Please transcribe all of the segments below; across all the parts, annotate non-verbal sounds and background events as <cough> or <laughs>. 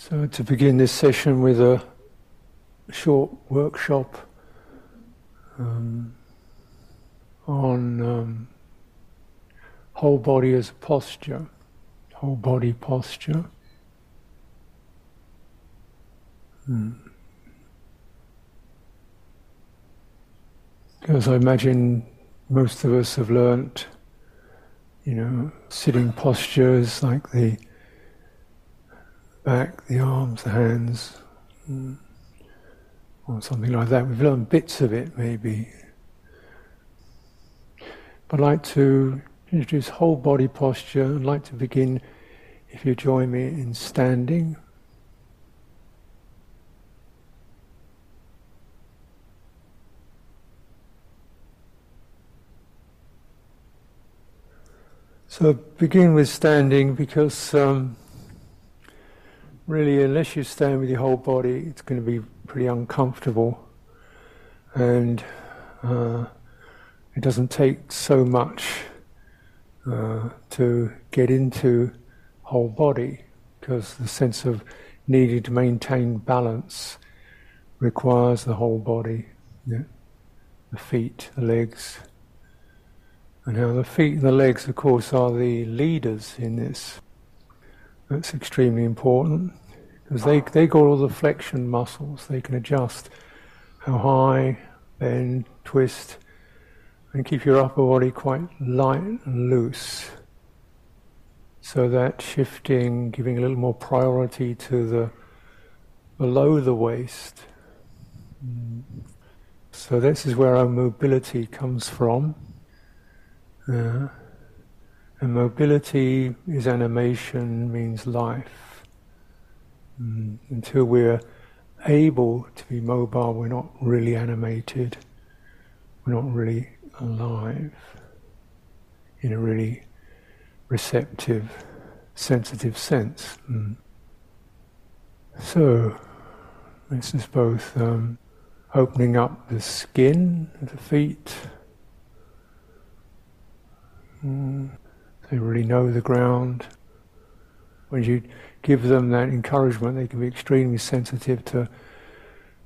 So, to begin this session with a short workshop um, on um, whole body as a posture, whole body posture. Hmm. Because I imagine most of us have learnt, you know, sitting postures like the back, the arms, the hands, or something like that. We've learned bits of it, maybe. But I'd like to introduce whole body posture. I'd like to begin, if you join me, in standing. So begin with standing because um, really, unless you stand with your whole body, it's going to be pretty uncomfortable, and uh, it doesn't take so much uh, to get into whole body because the sense of needing to maintain balance requires the whole body, yeah? the feet, the legs. And now the feet and the legs, of course, are the leaders in this. That's extremely important because they, they got all the flexion muscles. They can adjust how high, bend, twist, and keep your upper body quite light and loose. So that shifting, giving a little more priority to the below the waist. So this is where our mobility comes from. Uh, and mobility is animation, means life. Mm, until we're able to be mobile, we're not really animated, we're not really alive in a really receptive, sensitive sense. Mm. So, this is both um, opening up the skin of the feet Mm. They really know the ground. When you give them that encouragement, they can be extremely sensitive to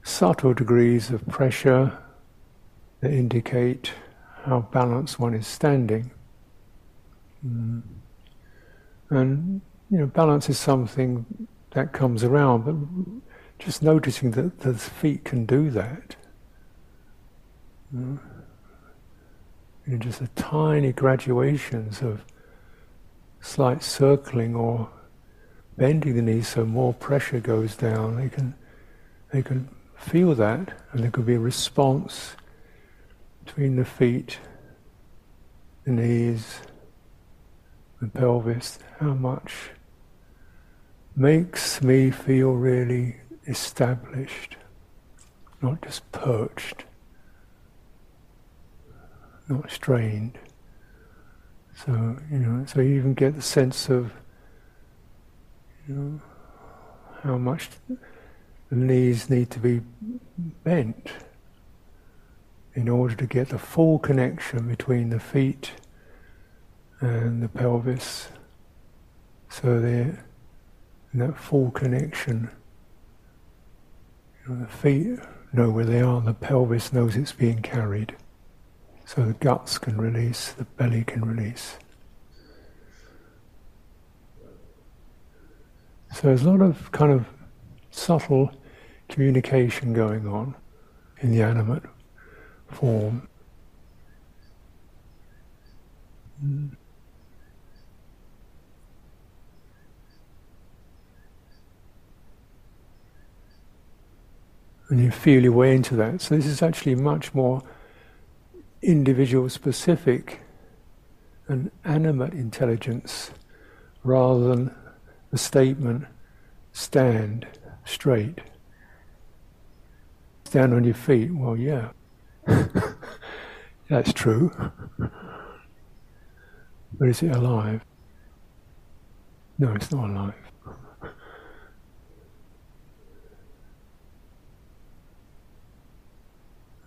subtle degrees of pressure that indicate how balanced one is standing. Mm. And you know, balance is something that comes around, but just noticing that the feet can do that. Mm you know, just the tiny graduations of slight circling or bending the knees so more pressure goes down. They can, they can feel that, and there could be a response between the feet, the knees, the pelvis. How much makes me feel really established, not just perched not strained. So, you know, so you even get the sense of, you know, how much the knees need to be bent in order to get the full connection between the feet and the pelvis. So they're in that full connection. You know, the feet know where they are, and the pelvis knows it's being carried. So the guts can release, the belly can release. So there's a lot of kind of subtle communication going on in the animate form. And you feel your way into that. So this is actually much more individual specific and animate intelligence rather than the statement stand straight. Stand on your feet. Well, yeah. <laughs> That's true. but is it alive? No, it's not alive.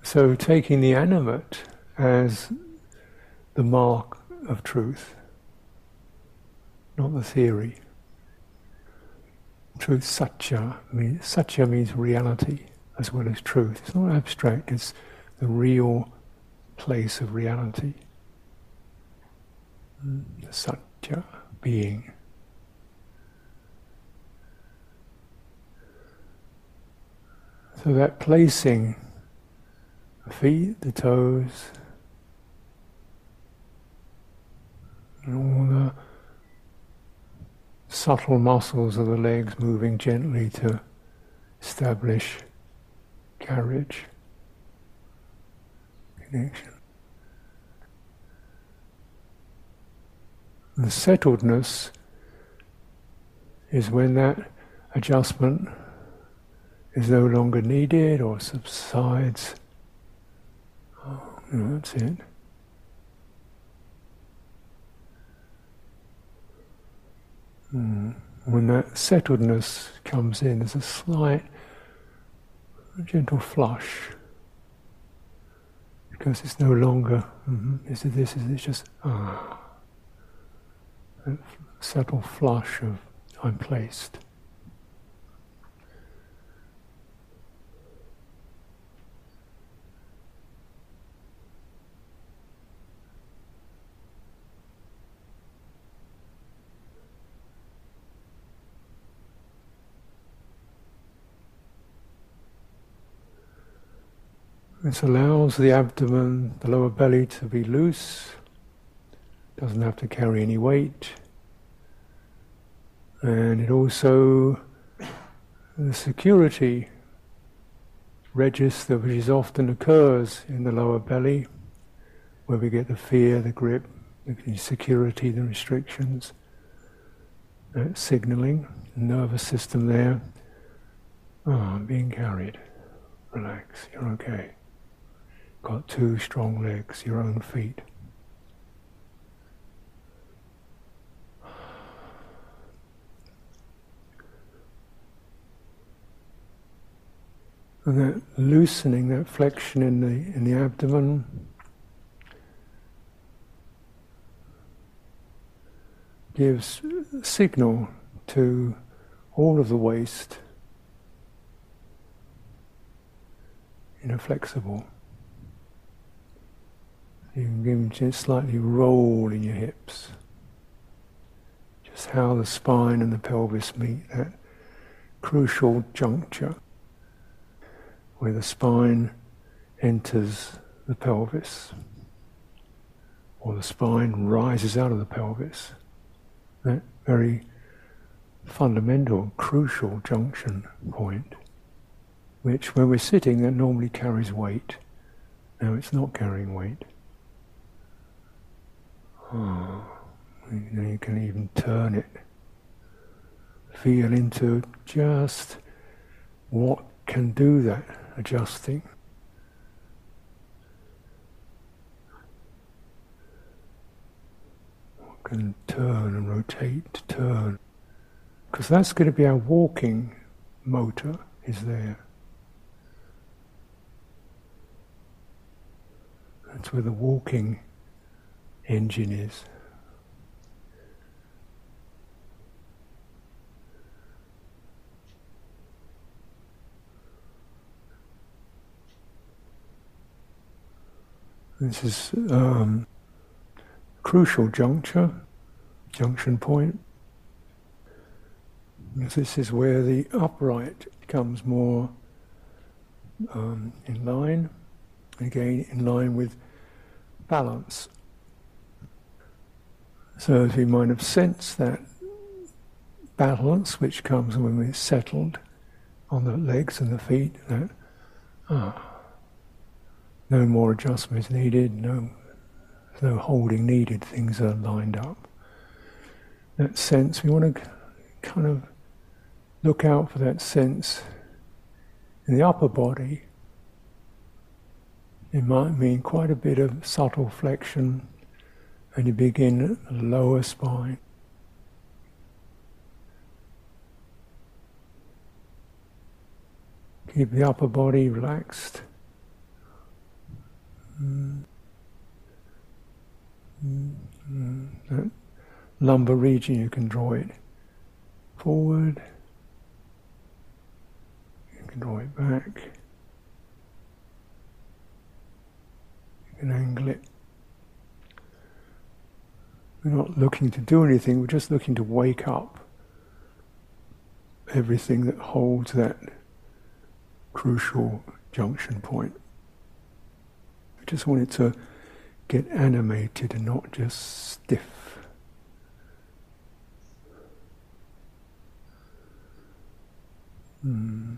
So taking the animate as the mark of truth, not the theory. truth, satya. Means, satya means reality as well as truth. It's not abstract, it's the real place of reality. The satya, being. So that placing the feet, the toes, and all the subtle muscles of the legs moving gently to establish carriage, connection. The settledness is when that adjustment is no longer needed or subsides. Oh, that's it. Mm. When that settledness comes in, there's a slight, gentle flush. Because it's no longer, mm-hmm, this is this, is it's just, ah. That subtle flush of, I'm placed. This allows the abdomen, the lower belly to be loose, doesn't have to carry any weight. And it also, the security register which is often occurs in the lower belly, where we get the fear, the grip, the insecurity, the restrictions, that signaling, the nervous system there. Oh, I'm being carried. Relax, you're okay got two strong legs, your own feet. And that loosening, that flexion in the in the abdomen, gives signal to all of the waist, you know, flexible. You can give them just slightly roll in your hips. Just how the spine and the pelvis meet, that crucial juncture where the spine enters the pelvis or the spine rises out of the pelvis. That very fundamental, crucial junction point, which when we're sitting, that normally carries weight. Now it's not carrying weight. Oh, you, you can even turn it. Feel into just what can do that adjusting. What can turn and rotate, to turn. Because that's going to be our walking motor, is there. That's where the walking engine is. This is um, crucial juncture, junction point. This is where the upright becomes more um, in line, again in line with balance. So as we might have sensed that balance which comes when we're settled on the legs and the feet, that ah, no more adjustment is needed, no, no holding needed, things are lined up. That sense, we want to kind of look out for that sense in the upper body. It might mean quite a bit of subtle flexion and you begin the lower spine. Keep the upper body relaxed. Mm. Mm. That lumbar region, you can draw it forward you can draw it back. You can angle it. We're not looking to do anything, we're just looking to wake up everything that holds that crucial junction point. We just want it to get animated and not just stiff. Mm.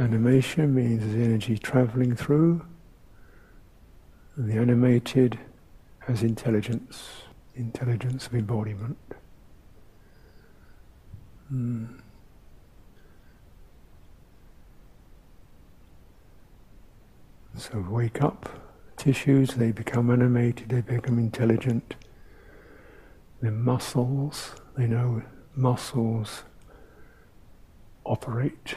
Animation means there's energy traveling through, and the animated has intelligence, intelligence of embodiment. Mm. So wake up tissues, they become animated, they become intelligent. The muscles, they know muscles operate,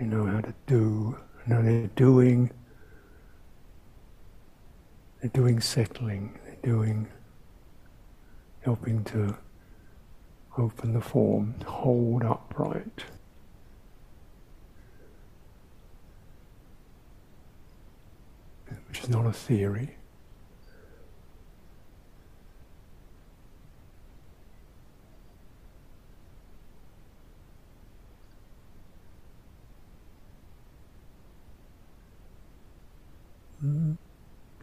they know how to do, know they're doing, they're doing settling, they're doing helping to open the form, hold upright. Which is not a theory.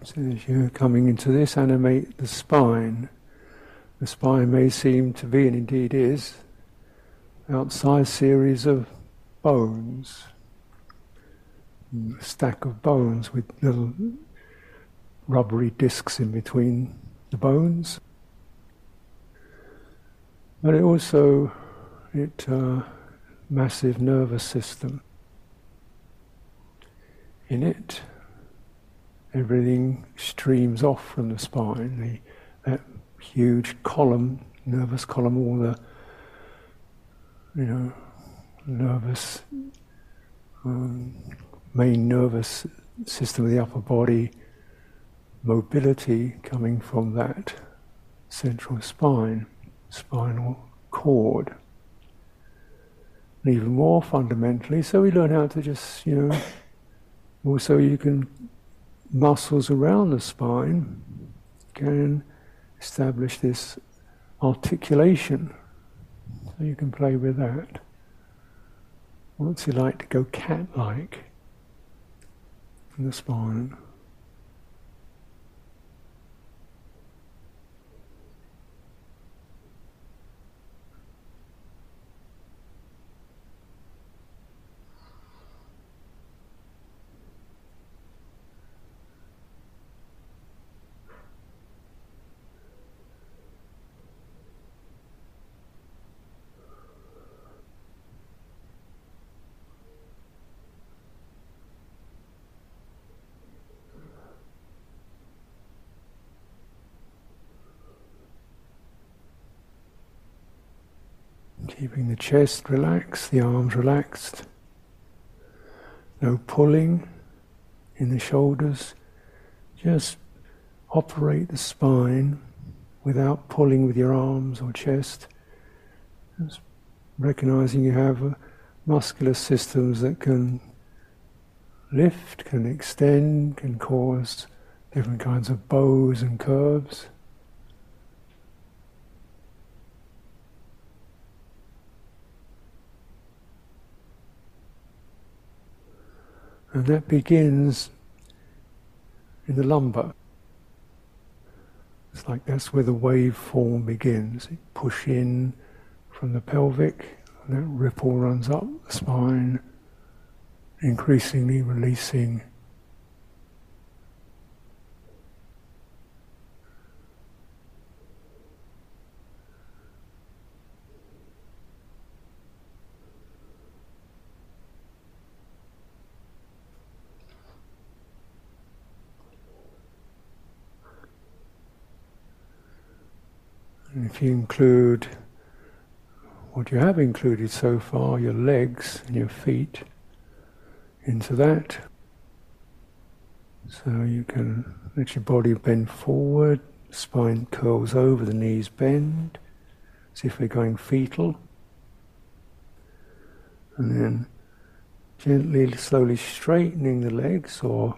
So as you're coming into this, animate the spine. The spine may seem to be, and indeed is, outside series of bones, a stack of bones with little rubbery discs in between the bones. But it also, it uh, massive nervous system. In it, everything streams off from the spine. The, that huge column, nervous column, all the you know nervous um, main nervous system of the upper body, mobility coming from that central spine, spinal cord. And even more fundamentally, so we learn how to just, you know, also you can muscles around the spine can establish this articulation. So you can play with that. What's it like to go cat like in the spine? Keeping the chest relaxed, the arms relaxed. No pulling in the shoulders. Just operate the spine without pulling with your arms or chest. Just recognizing you have uh, muscular systems that can lift, can extend, can cause different kinds of bows and curves. That begins in the lumbar. It's like that's where the wave form begins. You push in from the pelvic, and that ripple runs up the spine, increasingly releasing you include what you have included so far, your legs and your feet, into that, so you can let your body bend forward, spine curls over, the knees bend, as if we're going fetal. And then gently, slowly straightening the legs or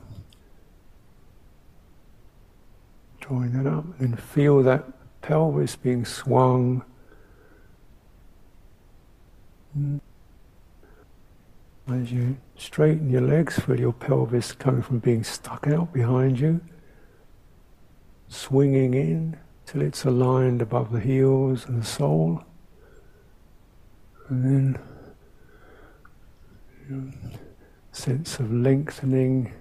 drawing that up, and feel that pelvis being swung. As you straighten your legs, feel your pelvis coming from being stuck out behind you, swinging in till it's aligned above the heels and the sole. And then you know, sense of lengthening.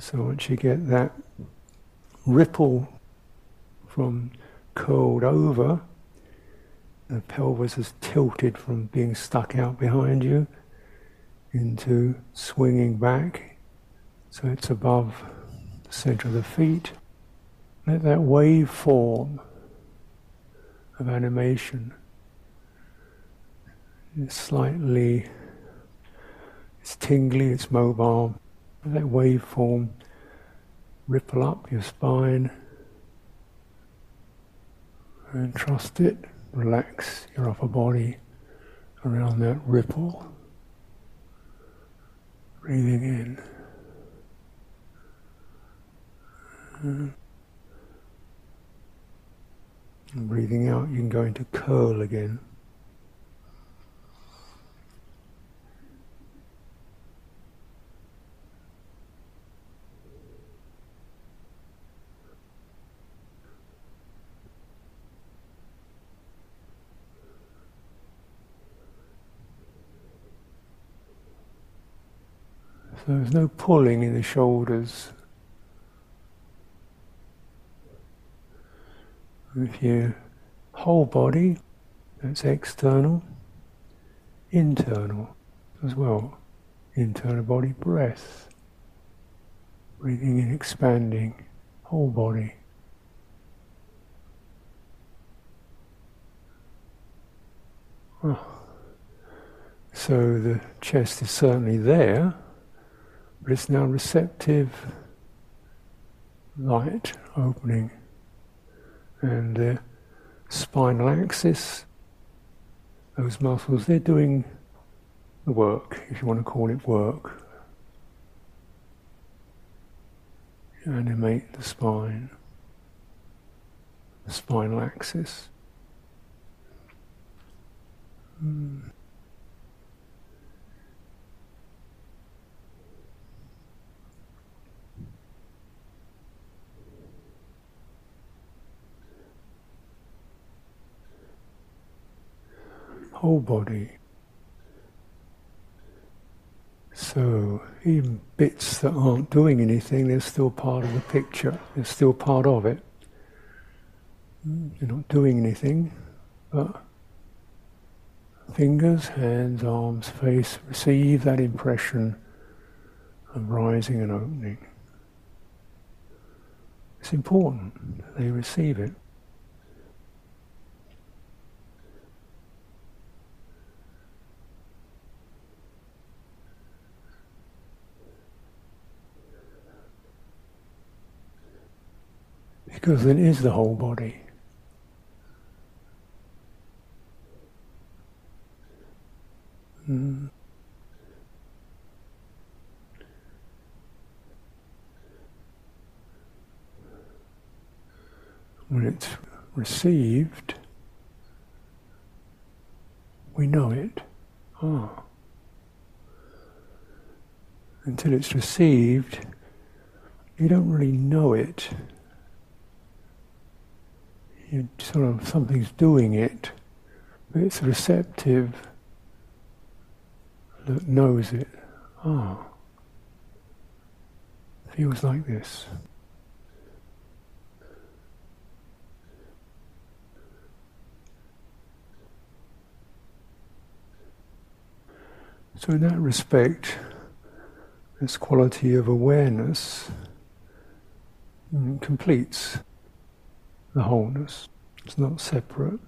So once you get that ripple from curled over, the pelvis is tilted from being stuck out behind you into swinging back so it's above the center of the feet. Let that wave form of animation it's slightly it's tingly, it's mobile. That waveform ripple up your spine and trust it. Relax your upper body around that ripple. Breathing in. And breathing out, you can go into curl again. So there's no pulling in the shoulders. With your whole body, that's external, internal as well. Internal body breath. Breathing and expanding, whole body. Oh. So the chest is certainly there, but it's now receptive light opening and the spinal axis, those muscles, they're doing the work, if you want to call it work. Animate the spine, the spinal axis. Mm. Whole body. So even bits that aren't doing anything, they're still part of the picture. They're still part of it. You're not doing anything, but fingers, hands, arms, face receive that impression of rising and opening. It's important that they receive it. Because it is the whole body. Mm. When it's received, we know it. Ah. Until it's received, you don't really know it you sort of something's doing it, but it's receptive that knows it. Ah, feels like this. So, in that respect, this quality of awareness mm, completes the wholeness. It's not separate.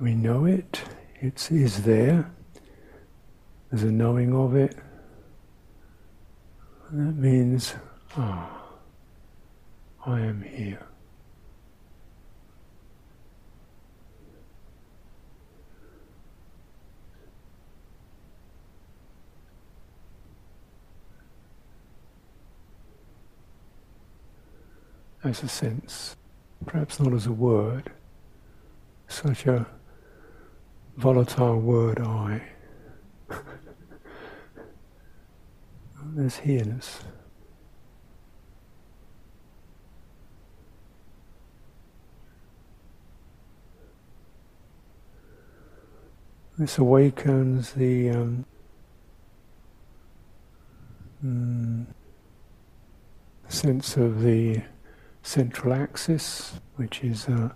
We know it it is there. There's a knowing of it. That means, ah, oh, I am here. As a sense, perhaps not as a word, such a volatile word, I. <laughs> There's here-ness. This awakens the um, mm, sense of the central axis, which is a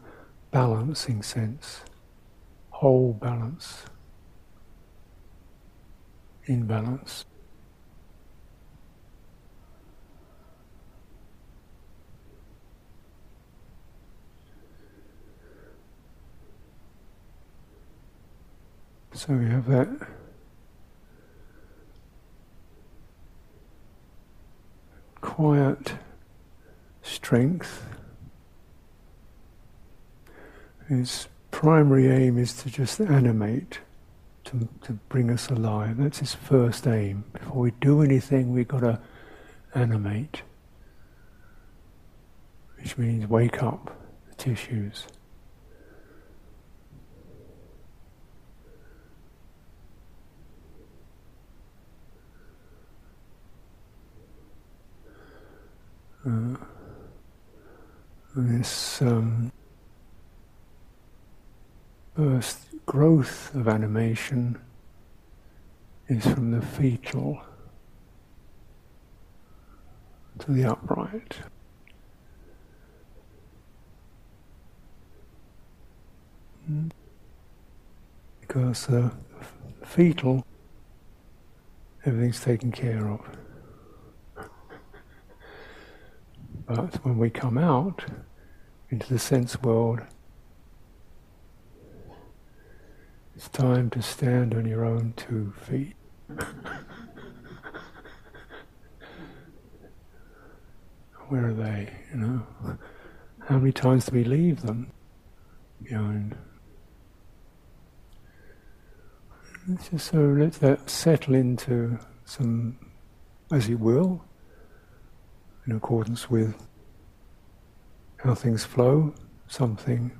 balancing sense, whole balance, in balance. So we have that quiet strength. His primary aim is to just animate, to, to bring us alive. That's his first aim. Before we do anything, we've got to animate, which means wake up the tissues. Uh, this um, first growth of animation is from the fetal to the upright. Because the fetal, everything's taken care of. But when we come out into the sense world, it's time to stand on your own two feet. Where are they? You know, how many times do we leave them? Let's just so let that settle into some, as it will, in accordance with how things flow, something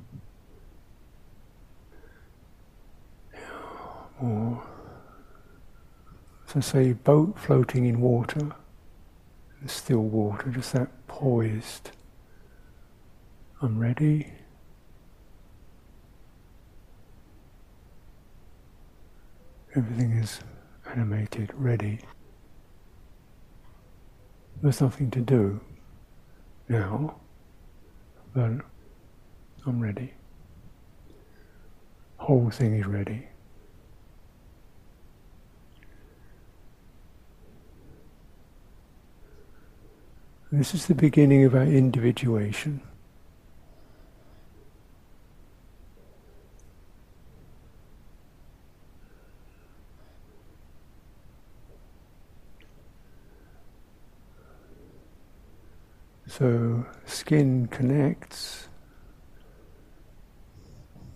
or so say boat floating in water, still water, just that poised. I'm ready. Everything is animated, ready. There's nothing to do now, but I'm ready. Whole thing is ready. This is the beginning of our individuation. So skin connects,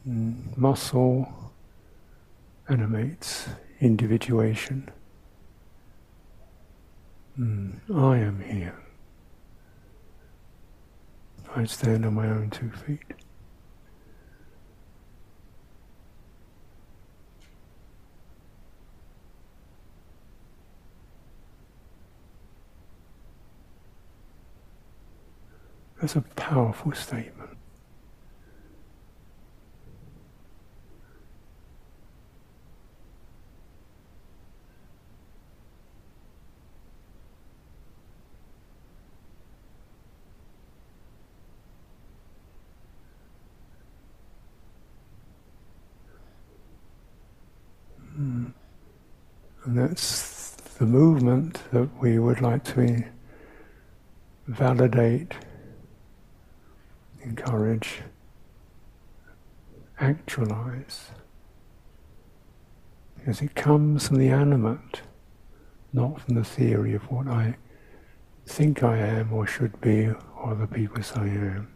muscle animates individuation. Mm, I am here. I stand on my own two feet. That's a powerful statement. Hmm. And that's the movement that we would like to validate encourage, actualize. Because it comes from the animate, not from the theory of what I think I am or should be, or other people say I am.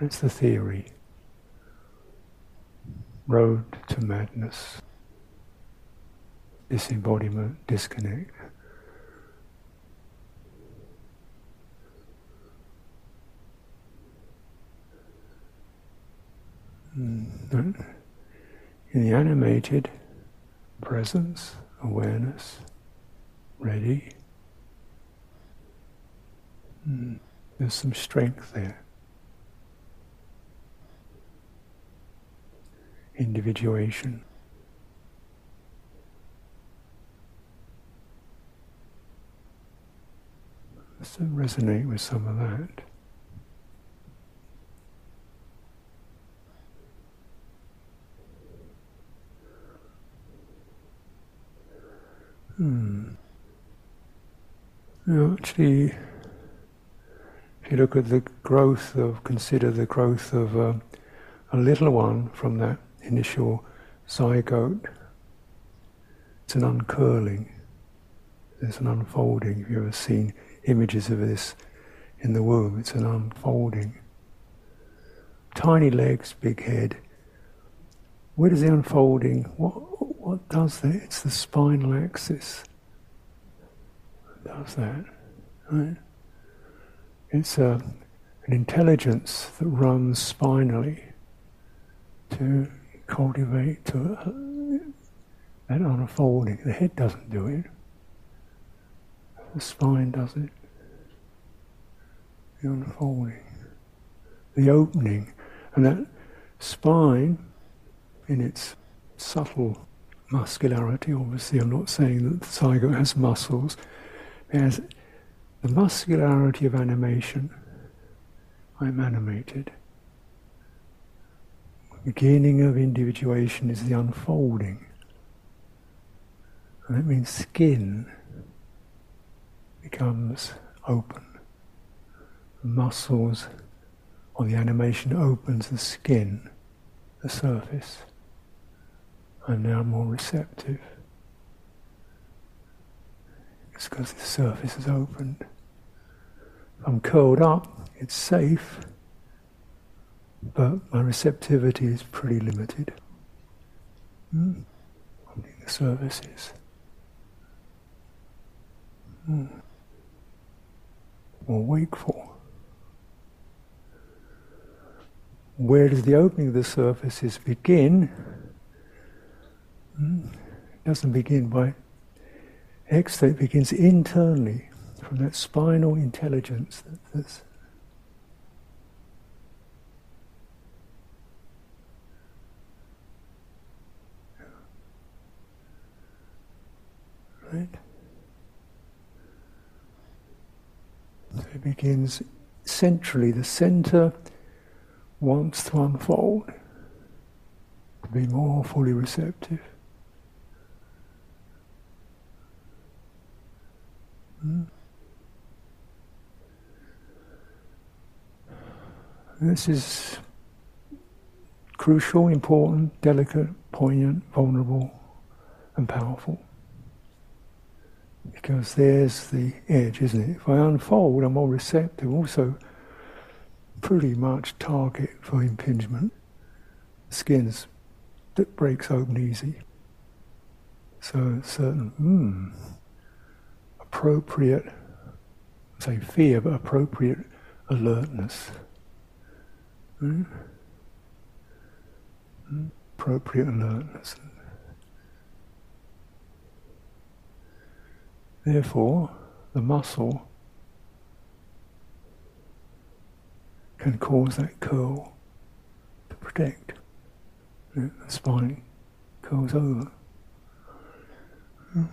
That's the theory. Road to madness. Disembodiment, disconnect. In the animated presence, awareness, ready, mm. there's some strength there. Individuation. Let's resonate with some of that. Hmm. Actually, if you look at the growth of, consider the growth of uh, a little one from that initial zygote, it's an uncurling, there's an unfolding. Have you ever seen images of this in the womb? It's an unfolding. Tiny legs, big head. Where does the unfolding, what, what does that? It's the spinal axis. that does that, right? It's a, an intelligence that runs spinally to cultivate to uh, that unfolding. The head doesn't do it. The spine does it. The unfolding, the opening, and that spine, in its subtle muscularity. Obviously, I'm not saying that the zygote has muscles. It has the muscularity of animation. I'm animated. Beginning of individuation is the unfolding. And that means skin becomes open. Muscles or the animation opens the skin, the surface. I'm now more receptive. It's because the surface is opened. I'm curled up, it's safe, but my receptivity is pretty limited. Opening the surface is. Hmm. More wakeful. Where does the opening of the surfaces begin? Hmm? It doesn't begin by external, it begins internally from that spinal intelligence that, that's right? So it begins centrally, the center wants to unfold, to be more fully receptive. This is crucial, important, delicate, poignant, vulnerable, and powerful. Because there's the edge, isn't it? If I unfold, I'm more receptive, also pretty much target for impingement. Skin's that breaks open easy. So certain, hmm, appropriate, say fear, but appropriate alertness. Hmm? Hmm? Appropriate alertness. Therefore, the muscle can cause that curl to protect. The spine curls over. Hmm?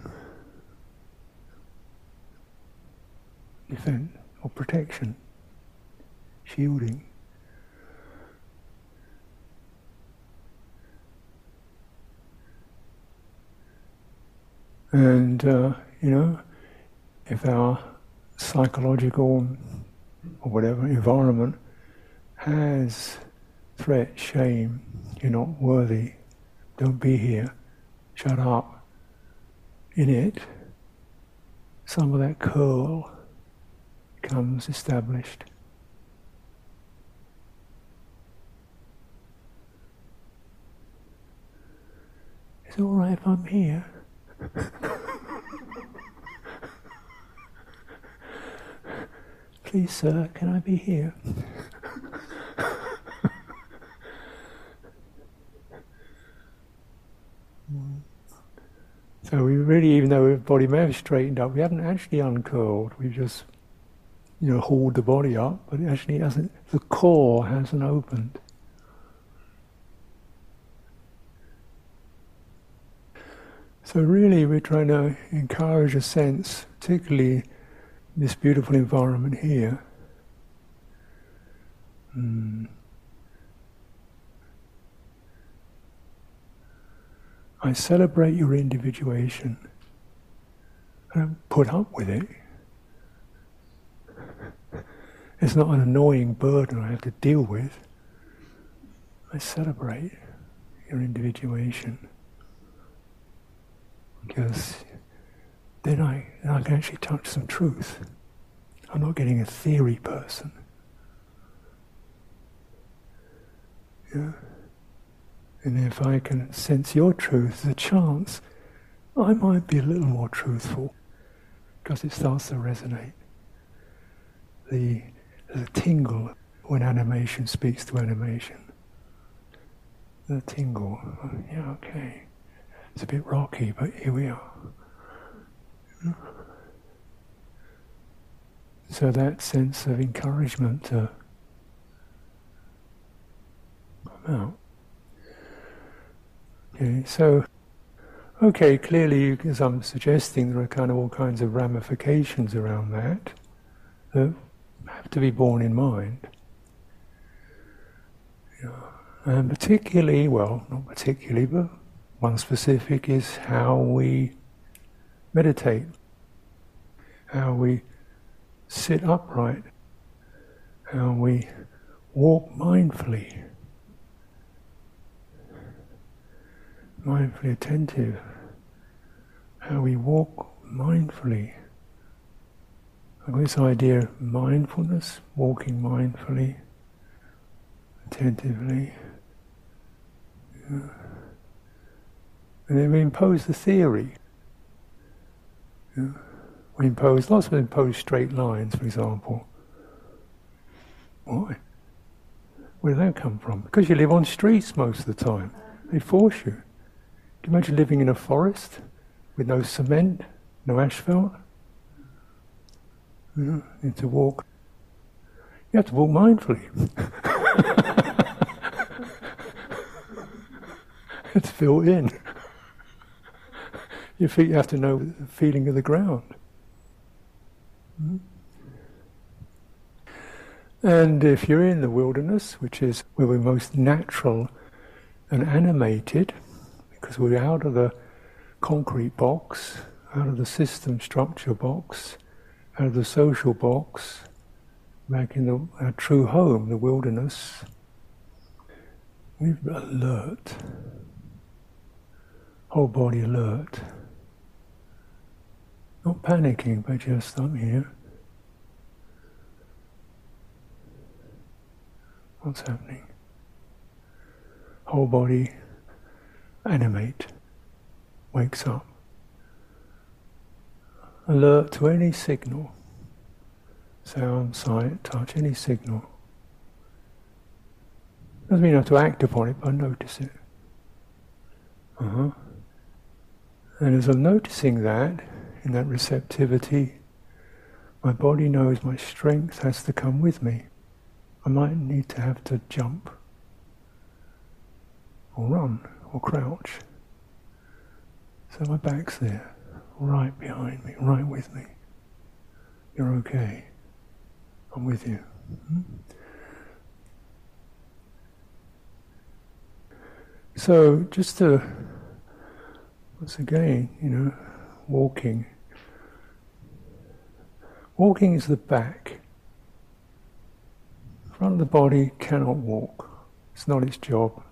Defense or protection, shielding. And, uh, you know, if our psychological or whatever environment has threat, shame, you're not worthy, don't be here, shut up in it, some of that curl becomes established. Is it all right if I'm here? Please, sir, can I be here? so we really, even though the body may have straightened up, we haven't actually uncurled. We've just, you know, hauled the body up, but it actually hasn't. The core hasn't opened. So really, we're trying to encourage a sense, particularly this beautiful environment here. Mm. I celebrate your individuation. I put up with it. It's not an annoying burden I have to deal with. I celebrate your individuation because then I, then I can actually touch some truth. I'm not getting a theory person. Yeah? And if I can sense your truth, the chance I might be a little more truthful because it starts to resonate. The, the tingle when animation speaks to animation. The tingle. Yeah, okay. It's a bit rocky, but here we are. So that sense of encouragement to come out. Okay, so okay, clearly, as I'm suggesting, there are kind of all kinds of ramifications around that that to be borne in mind. Yeah. And particularly, well, not particularly, but one specific is how we meditate, how we sit upright, how we walk mindfully, mindfully attentive, how we walk mindfully. I've this idea of mindfulness, walking mindfully, attentively. Yeah. And then we impose the theory. Yeah. We impose, lots of them impose straight lines, for example. Why? Where did that come from? Because you live on streets most of the time. They force you. Can you imagine living in a forest with no cement, no asphalt? You, have to walk. You have to walk mindfully. <laughs> it's built in. Your feet you have to know the feeling of the ground. Hmm? And if you're in the wilderness, which is where we're most natural and animated, because we're out of the concrete box, out of the system structure box, out of the social box, back in the, our true home, the wilderness, we're alert, whole body alert. Not panicking, but just I'm here. What's happening? Whole body animate, wakes up. Alert to any signal, sound, sight, touch, any signal. Doesn't mean you have to act upon it, but notice it. Uh-huh. And as I'm noticing that, in that receptivity, my body knows my strength has to come with me. I might need to have to jump, or run, or crouch. So my back's there, right behind me, right with me. You're okay. I'm with you. Hmm? So just to, once again, you know, walking Walking is the back. Front of the body cannot walk. It's not its job.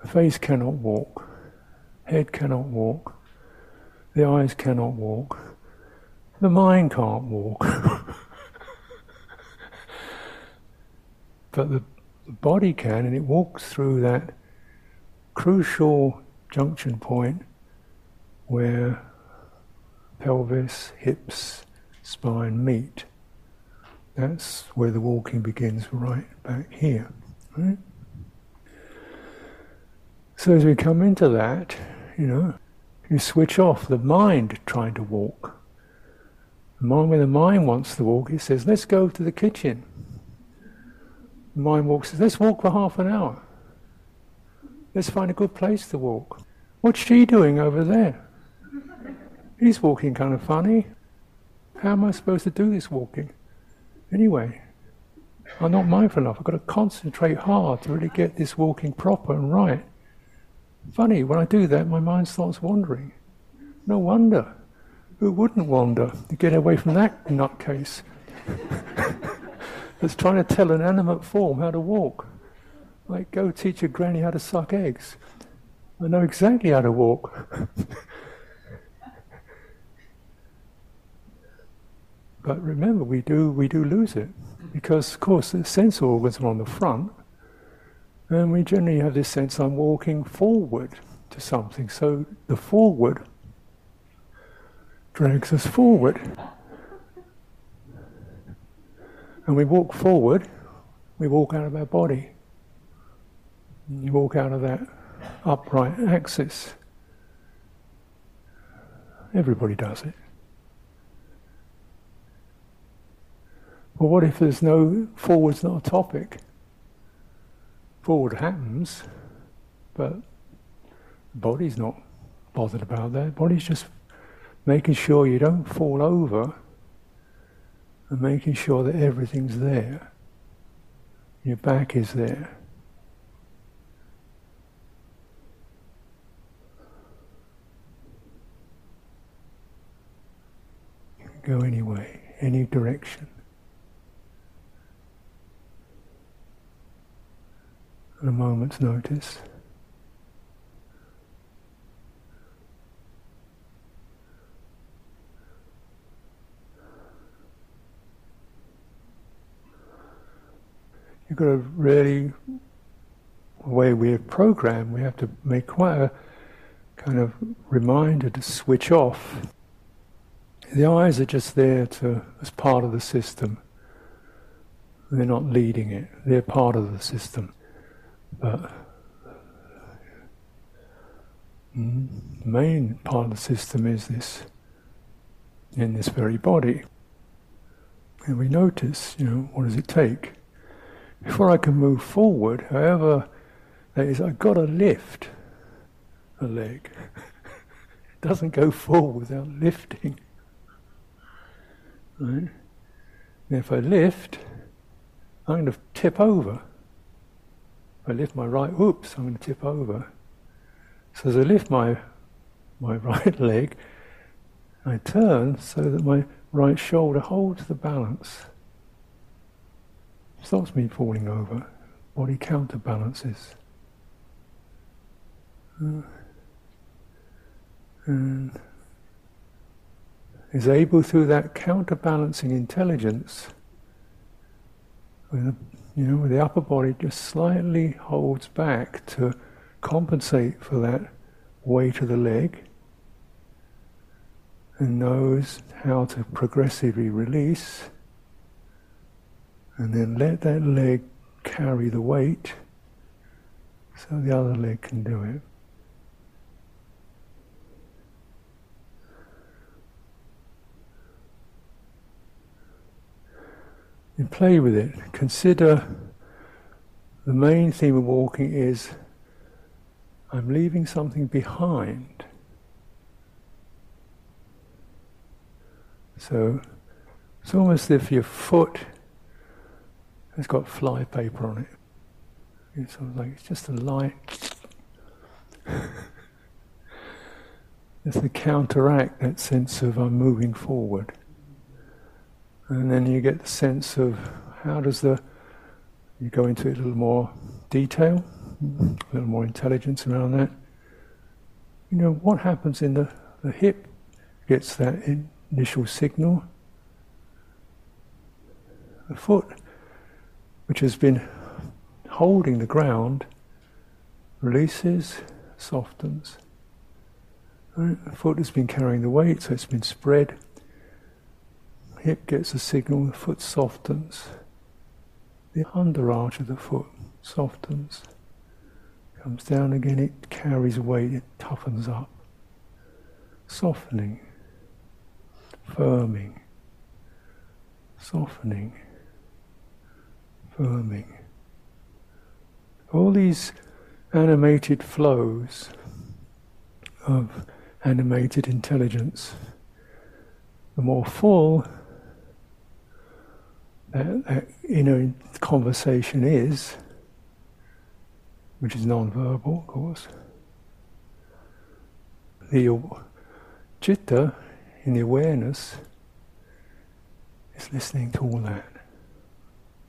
The face cannot walk. head cannot walk, the eyes cannot walk, the mind can't walk. <laughs> but the, the body can, and it walks through that crucial junction point where pelvis, hips, spine meet. That's where the walking begins, right back here. Right? So as we come into that, you know, you switch off the mind trying to walk. The when the mind wants to walk, it says, let's go to the kitchen. The mind walks, says, let's walk for half an hour. Let's find a good place to walk. What's she doing over there? He's walking kind of funny. How am I supposed to do this walking? Anyway, I'm not mindful enough. I've got to concentrate hard to really get this walking proper and right. Funny, when I do that, my mind starts wandering. No wonder. Who wouldn't wander to get away from that nutcase <laughs> that's trying to tell an animate form how to walk? Like, go teach your granny how to suck eggs. I know exactly how to walk. <laughs> but remember, we do, we do lose it. Because, of course, the sense organs are on the front, and we generally have this sense I'm walking forward to something. So the forward drags us forward. And we walk forward, we walk out of our body. You walk out of that upright axis. Everybody does it. But what if there's no forward's not a topic? Forward happens, but the body's not bothered about that. Body's just making sure you don't fall over and making sure that everything's there. Your back is there. You can go any way, any direction. At a moment's notice. you've got to really, the way we're programmed, we have to make quite a kind of reminder to switch off. The eyes are just there to as part of the system. They're not leading it. They're part of the system. But the main part of the system is this in this very body. And we notice, you know, what does it take? before I can move forward, however that is, I've got to lift a leg. <laughs> it doesn't go forward without lifting. Right? And if I lift, I'm going to tip over. I lift my right, oops, I'm going to tip over. So as I lift my my <laughs> right leg, I turn so that my right shoulder holds the balance stops me falling over. Body counterbalances. Uh, and is able through that counterbalancing intelligence, with the, you know, the upper body just slightly holds back to compensate for that weight of the leg, and knows how to progressively release and then let that leg carry the weight so the other leg can do it. And play with it. Consider the main theme of walking is I'm leaving something behind. So it's almost as if your foot it's got flypaper on it. It's sort of like it's just a light. <laughs> it's to counteract that sense of I'm moving forward. And then you get the sense of how does the you go into a little more detail, a little more intelligence around that. you know, what happens in the, the hip gets that initial signal. The foot, which has been holding the ground, releases, softens. The foot has been carrying the weight, so it's been spread. Hip gets a signal, the foot softens. The under arch of the foot softens. Comes down again, it carries weight, it toughens up. Softening, firming, softening, firming. All these animated flows of animated intelligence, the more full that, that inner conversation is, which is non-verbal, of course. The citta, in the awareness, is listening to all that.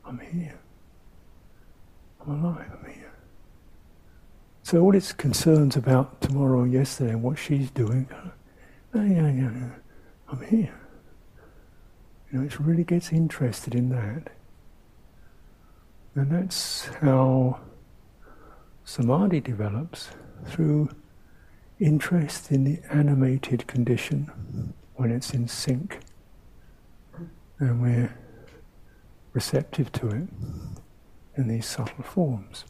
I'm here. I'm alive. I'm here. So all its concerns about tomorrow and yesterday and what she's doing, uh, yeah, yeah, I'm here. You know, it really gets interested in that. And that's how samadhi develops through interest in the animated condition when it's in sync and we're receptive to it in these subtle forms.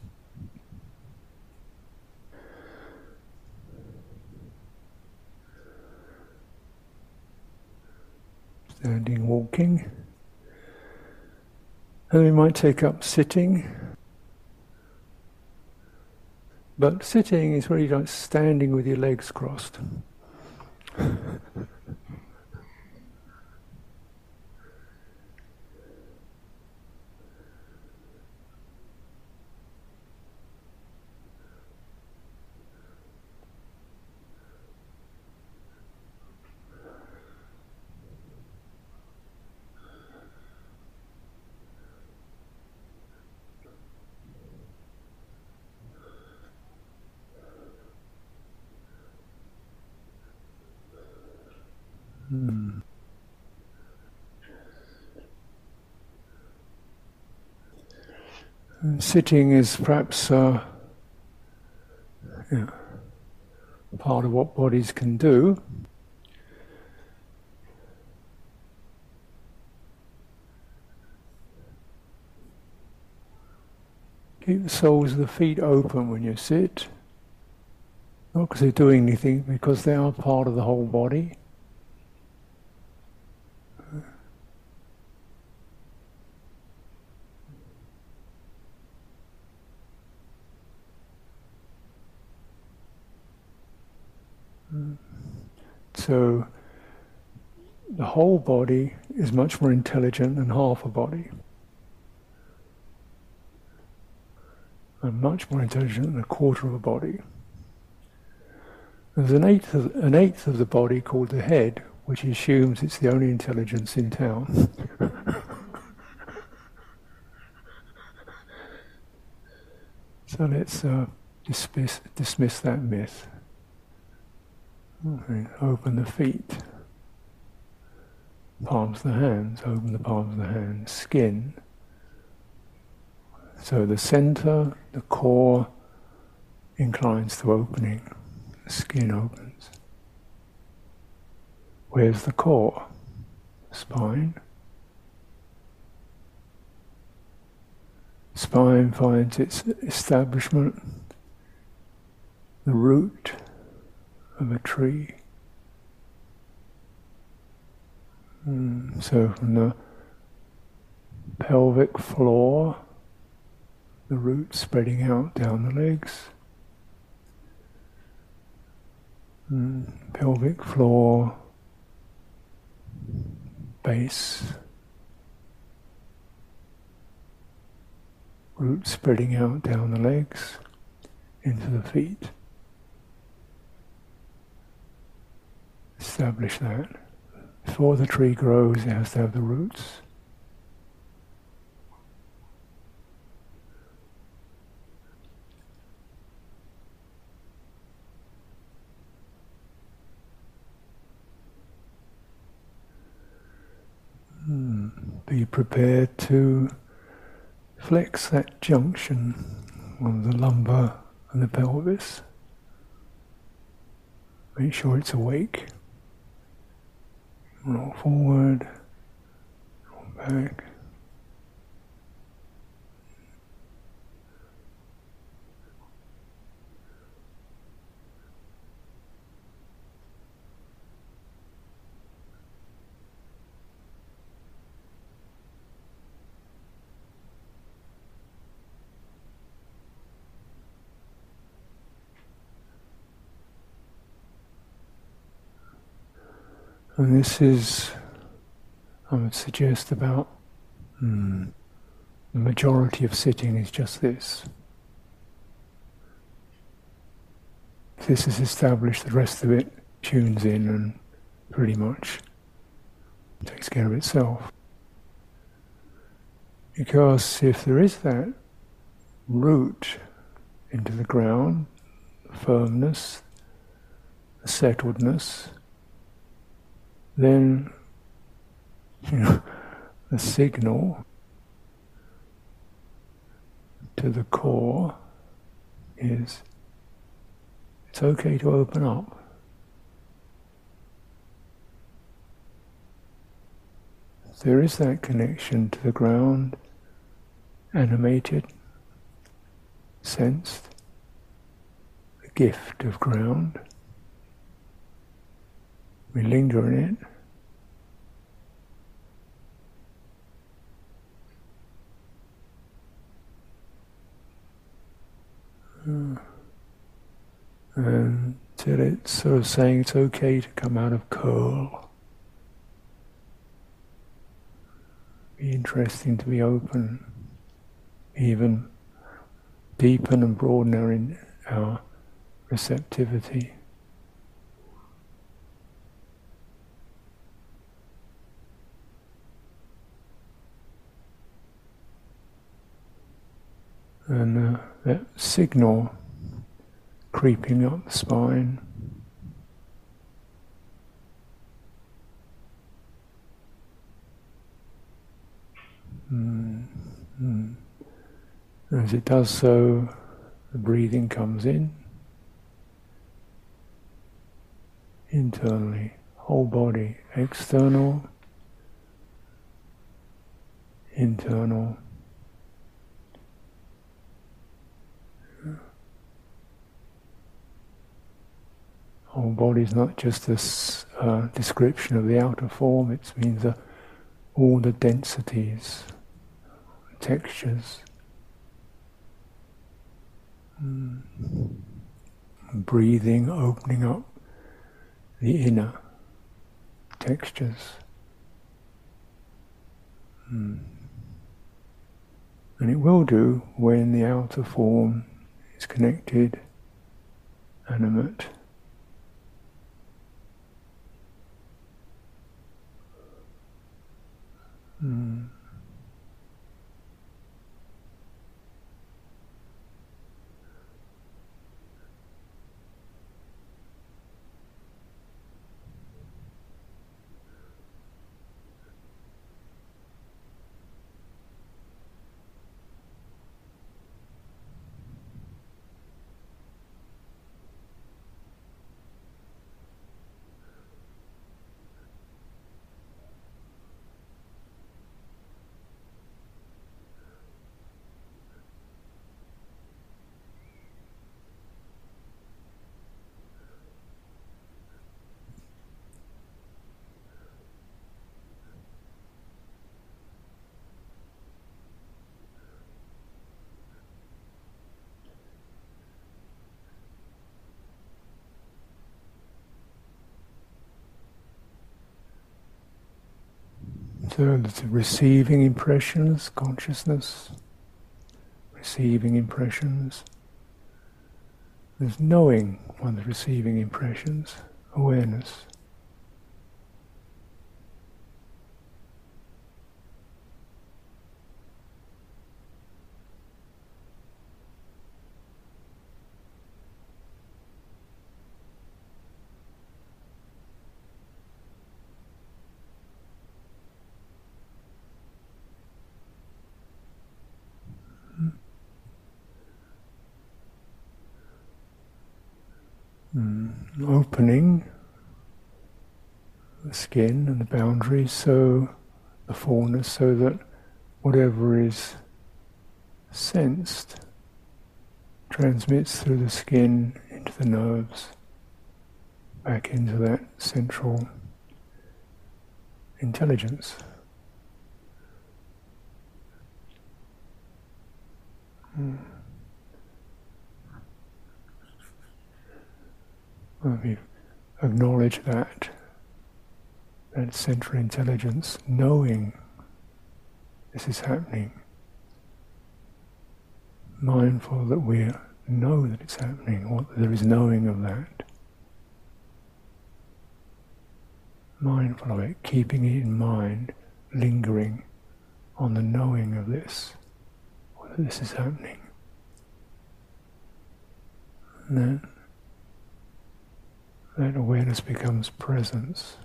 Standing, walking. And we might take up sitting. But sitting is really like standing with your legs crossed. <laughs> sitting is perhaps uh, part of what bodies can do. Keep the soles of the feet open when you sit. Not because they're doing anything, because they are part of the whole body. So the whole body is much more intelligent than half a body. And much more intelligent than a quarter of a body. There's an eighth of, an eighth of the body called the head, which assumes it's the only intelligence in town. <laughs> so let's uh, dismiss, dismiss that myth. Okay. Open the feet, palms of the hands, open the palms of the hands, skin. So the center, the core inclines to opening, the skin opens. Where's the core? Spine. Spine finds its establishment, the root of a tree. Mm, so from the pelvic floor, the roots spreading out down the legs. Mm, pelvic floor, base, roots spreading out down the legs into the feet. establish that. Before the tree grows, it has to have the roots. Hmm. Be prepared to flex that junction on the lumbar and the pelvis. Make sure it's awake. Roll forward, roll back. And this is, I would suggest, about hmm, the majority of sitting is just this. If this is established, the rest of it tunes in and pretty much takes care of itself. Because if there is that root into the ground, the firmness, the settledness, then you know, the signal to the core is it's okay to open up. There is that connection to the ground, animated, sensed, the gift of ground. We linger in it. Until it's sort of saying it's okay to come out of curl. Be interesting to be open, even deepen and broaden our, our receptivity. And uh, that signal creeping up the spine. Mm, mm. As it does so, the breathing comes in internally, whole body, external, internal. Whole body is not just a uh, description of the outer form, it means uh, all the densities, textures. Mm. Breathing, opening up the inner textures. Mm. And it will do when the outer form is connected, animate. Mm. So receiving impressions, consciousness, receiving impressions. There's knowing one's receiving impressions, awareness. mm, opening the skin and the boundaries, so the fullness, so that whatever is sensed transmits through the skin into the nerves, back into that central intelligence. Hmm. We acknowledge that, that central intelligence, knowing this is happening, mindful that we know that it's happening, or that there is knowing of that. Mindful of it, keeping it in mind, lingering on the knowing of this, that this is happening. And then that awareness becomes presence,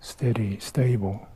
steady, stable.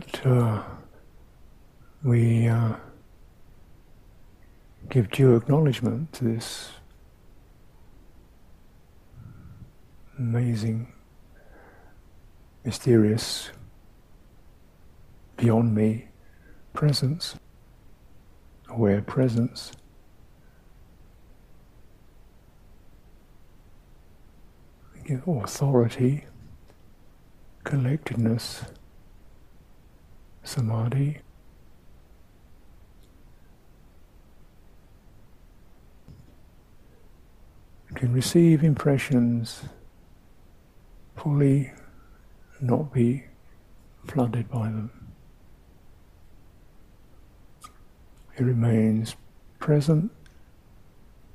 That uh, we uh, give due acknowledgement to this amazing, mysterious, beyond me presence, aware presence. give authority collectedness, samadhi. You can receive impressions fully, not be flooded by them. It remains present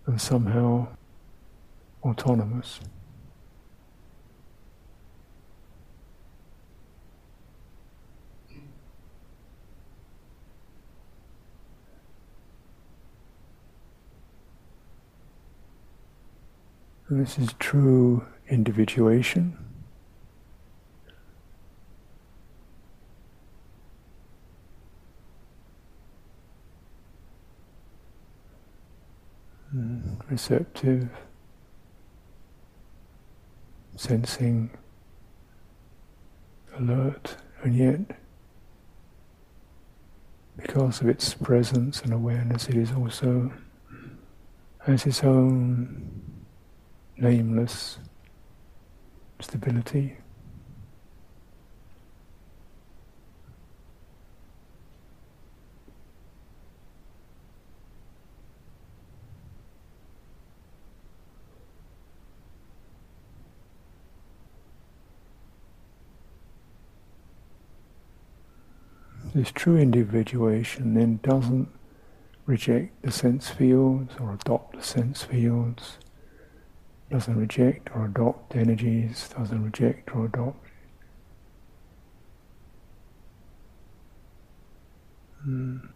and somehow autonomous. This is true individuation. Mm, receptive, sensing, alert, and yet because of its presence and awareness, it is also has its own nameless stability. This true individuation then doesn't reject the sense fields or adopt the sense fields, doesn't reject or adopt energies, doesn't reject or adopt. Mm.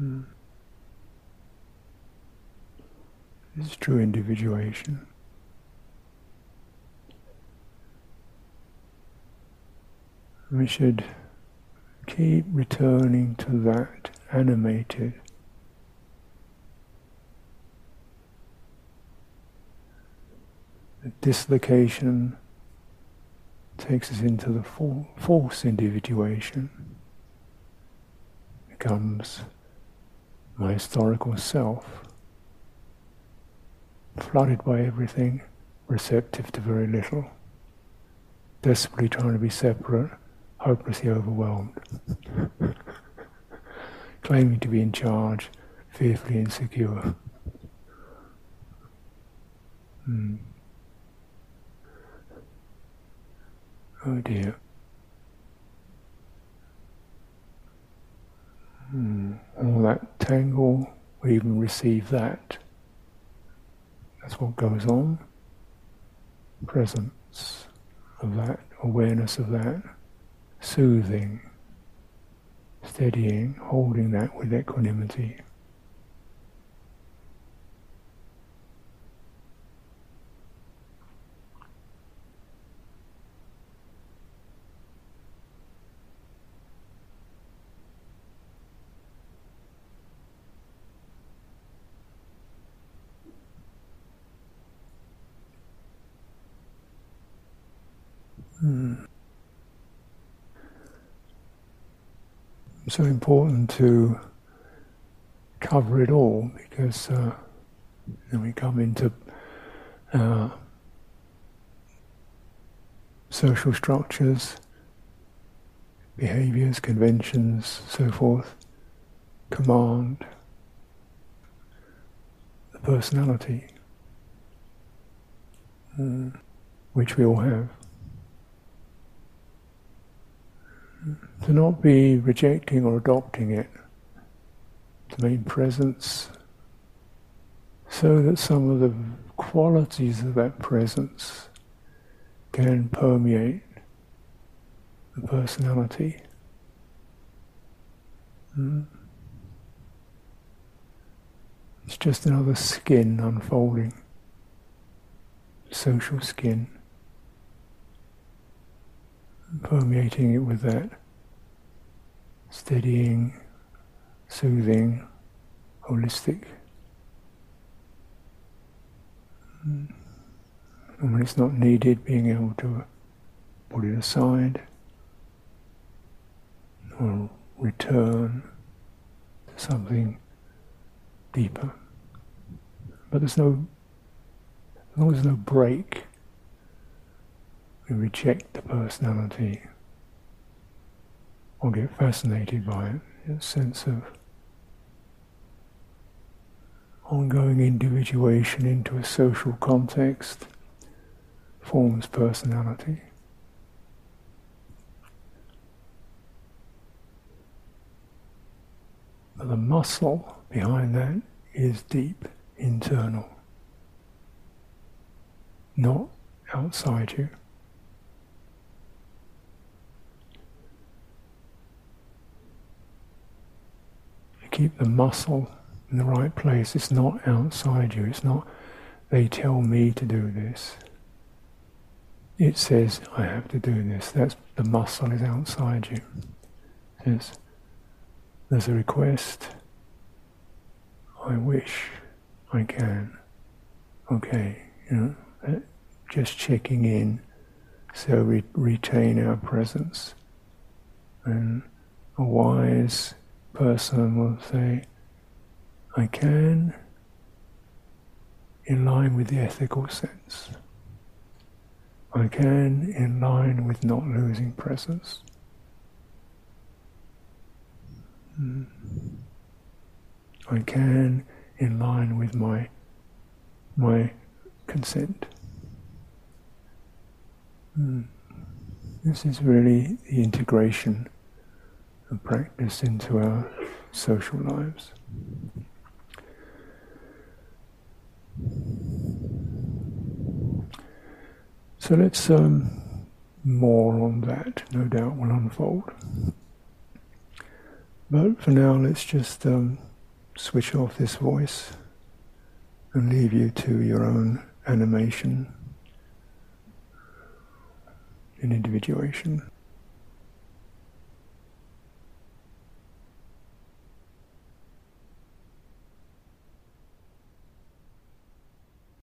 Mm. This is true individuation. We should keep returning to that animated. The dislocation takes us into the false individuation, becomes my historical self, flooded by everything, receptive to very little, desperately trying to be separate hopelessly overwhelmed, claiming to be in charge, fearfully insecure. Hmm. Oh dear. Hmm. All that tangle, we even receive that. That's what goes on. Presence of that, awareness of that soothing, steadying, holding that with equanimity. Mm. So important to cover it all because uh, then we come into uh, social structures, behaviors, conventions, so forth, command, the personality, mm, which we all have. To not be rejecting or adopting it, to main presence, so that some of the qualities of that presence can permeate the personality. Mm. It's just another skin unfolding, social skin permeating it with that steadying, soothing, holistic. Mm. And when it's not needed, being able to put it aside or return to something deeper. But there's no, as long as there's no break we reject the personality or get fascinated by it, a sense of ongoing individuation into a social context forms personality. But the muscle behind that is deep, internal, not outside you. Keep the muscle in the right place. It's not outside you. It's not, they tell me to do this. It says, I have to do this. That's the muscle is outside you. There's, there's a request. I wish I can. Okay, you know, uh, just checking in so we retain our presence. And a wise person will say, I can, in line with the ethical sense. I can, in line with not losing presence. Hmm. I can, in line with my my consent. Mm. This is really the integration of practice into our social lives. So let's um, more on that, no doubt will unfold. But for now, let's just um, switch off this voice and leave you to your own animation and individuation.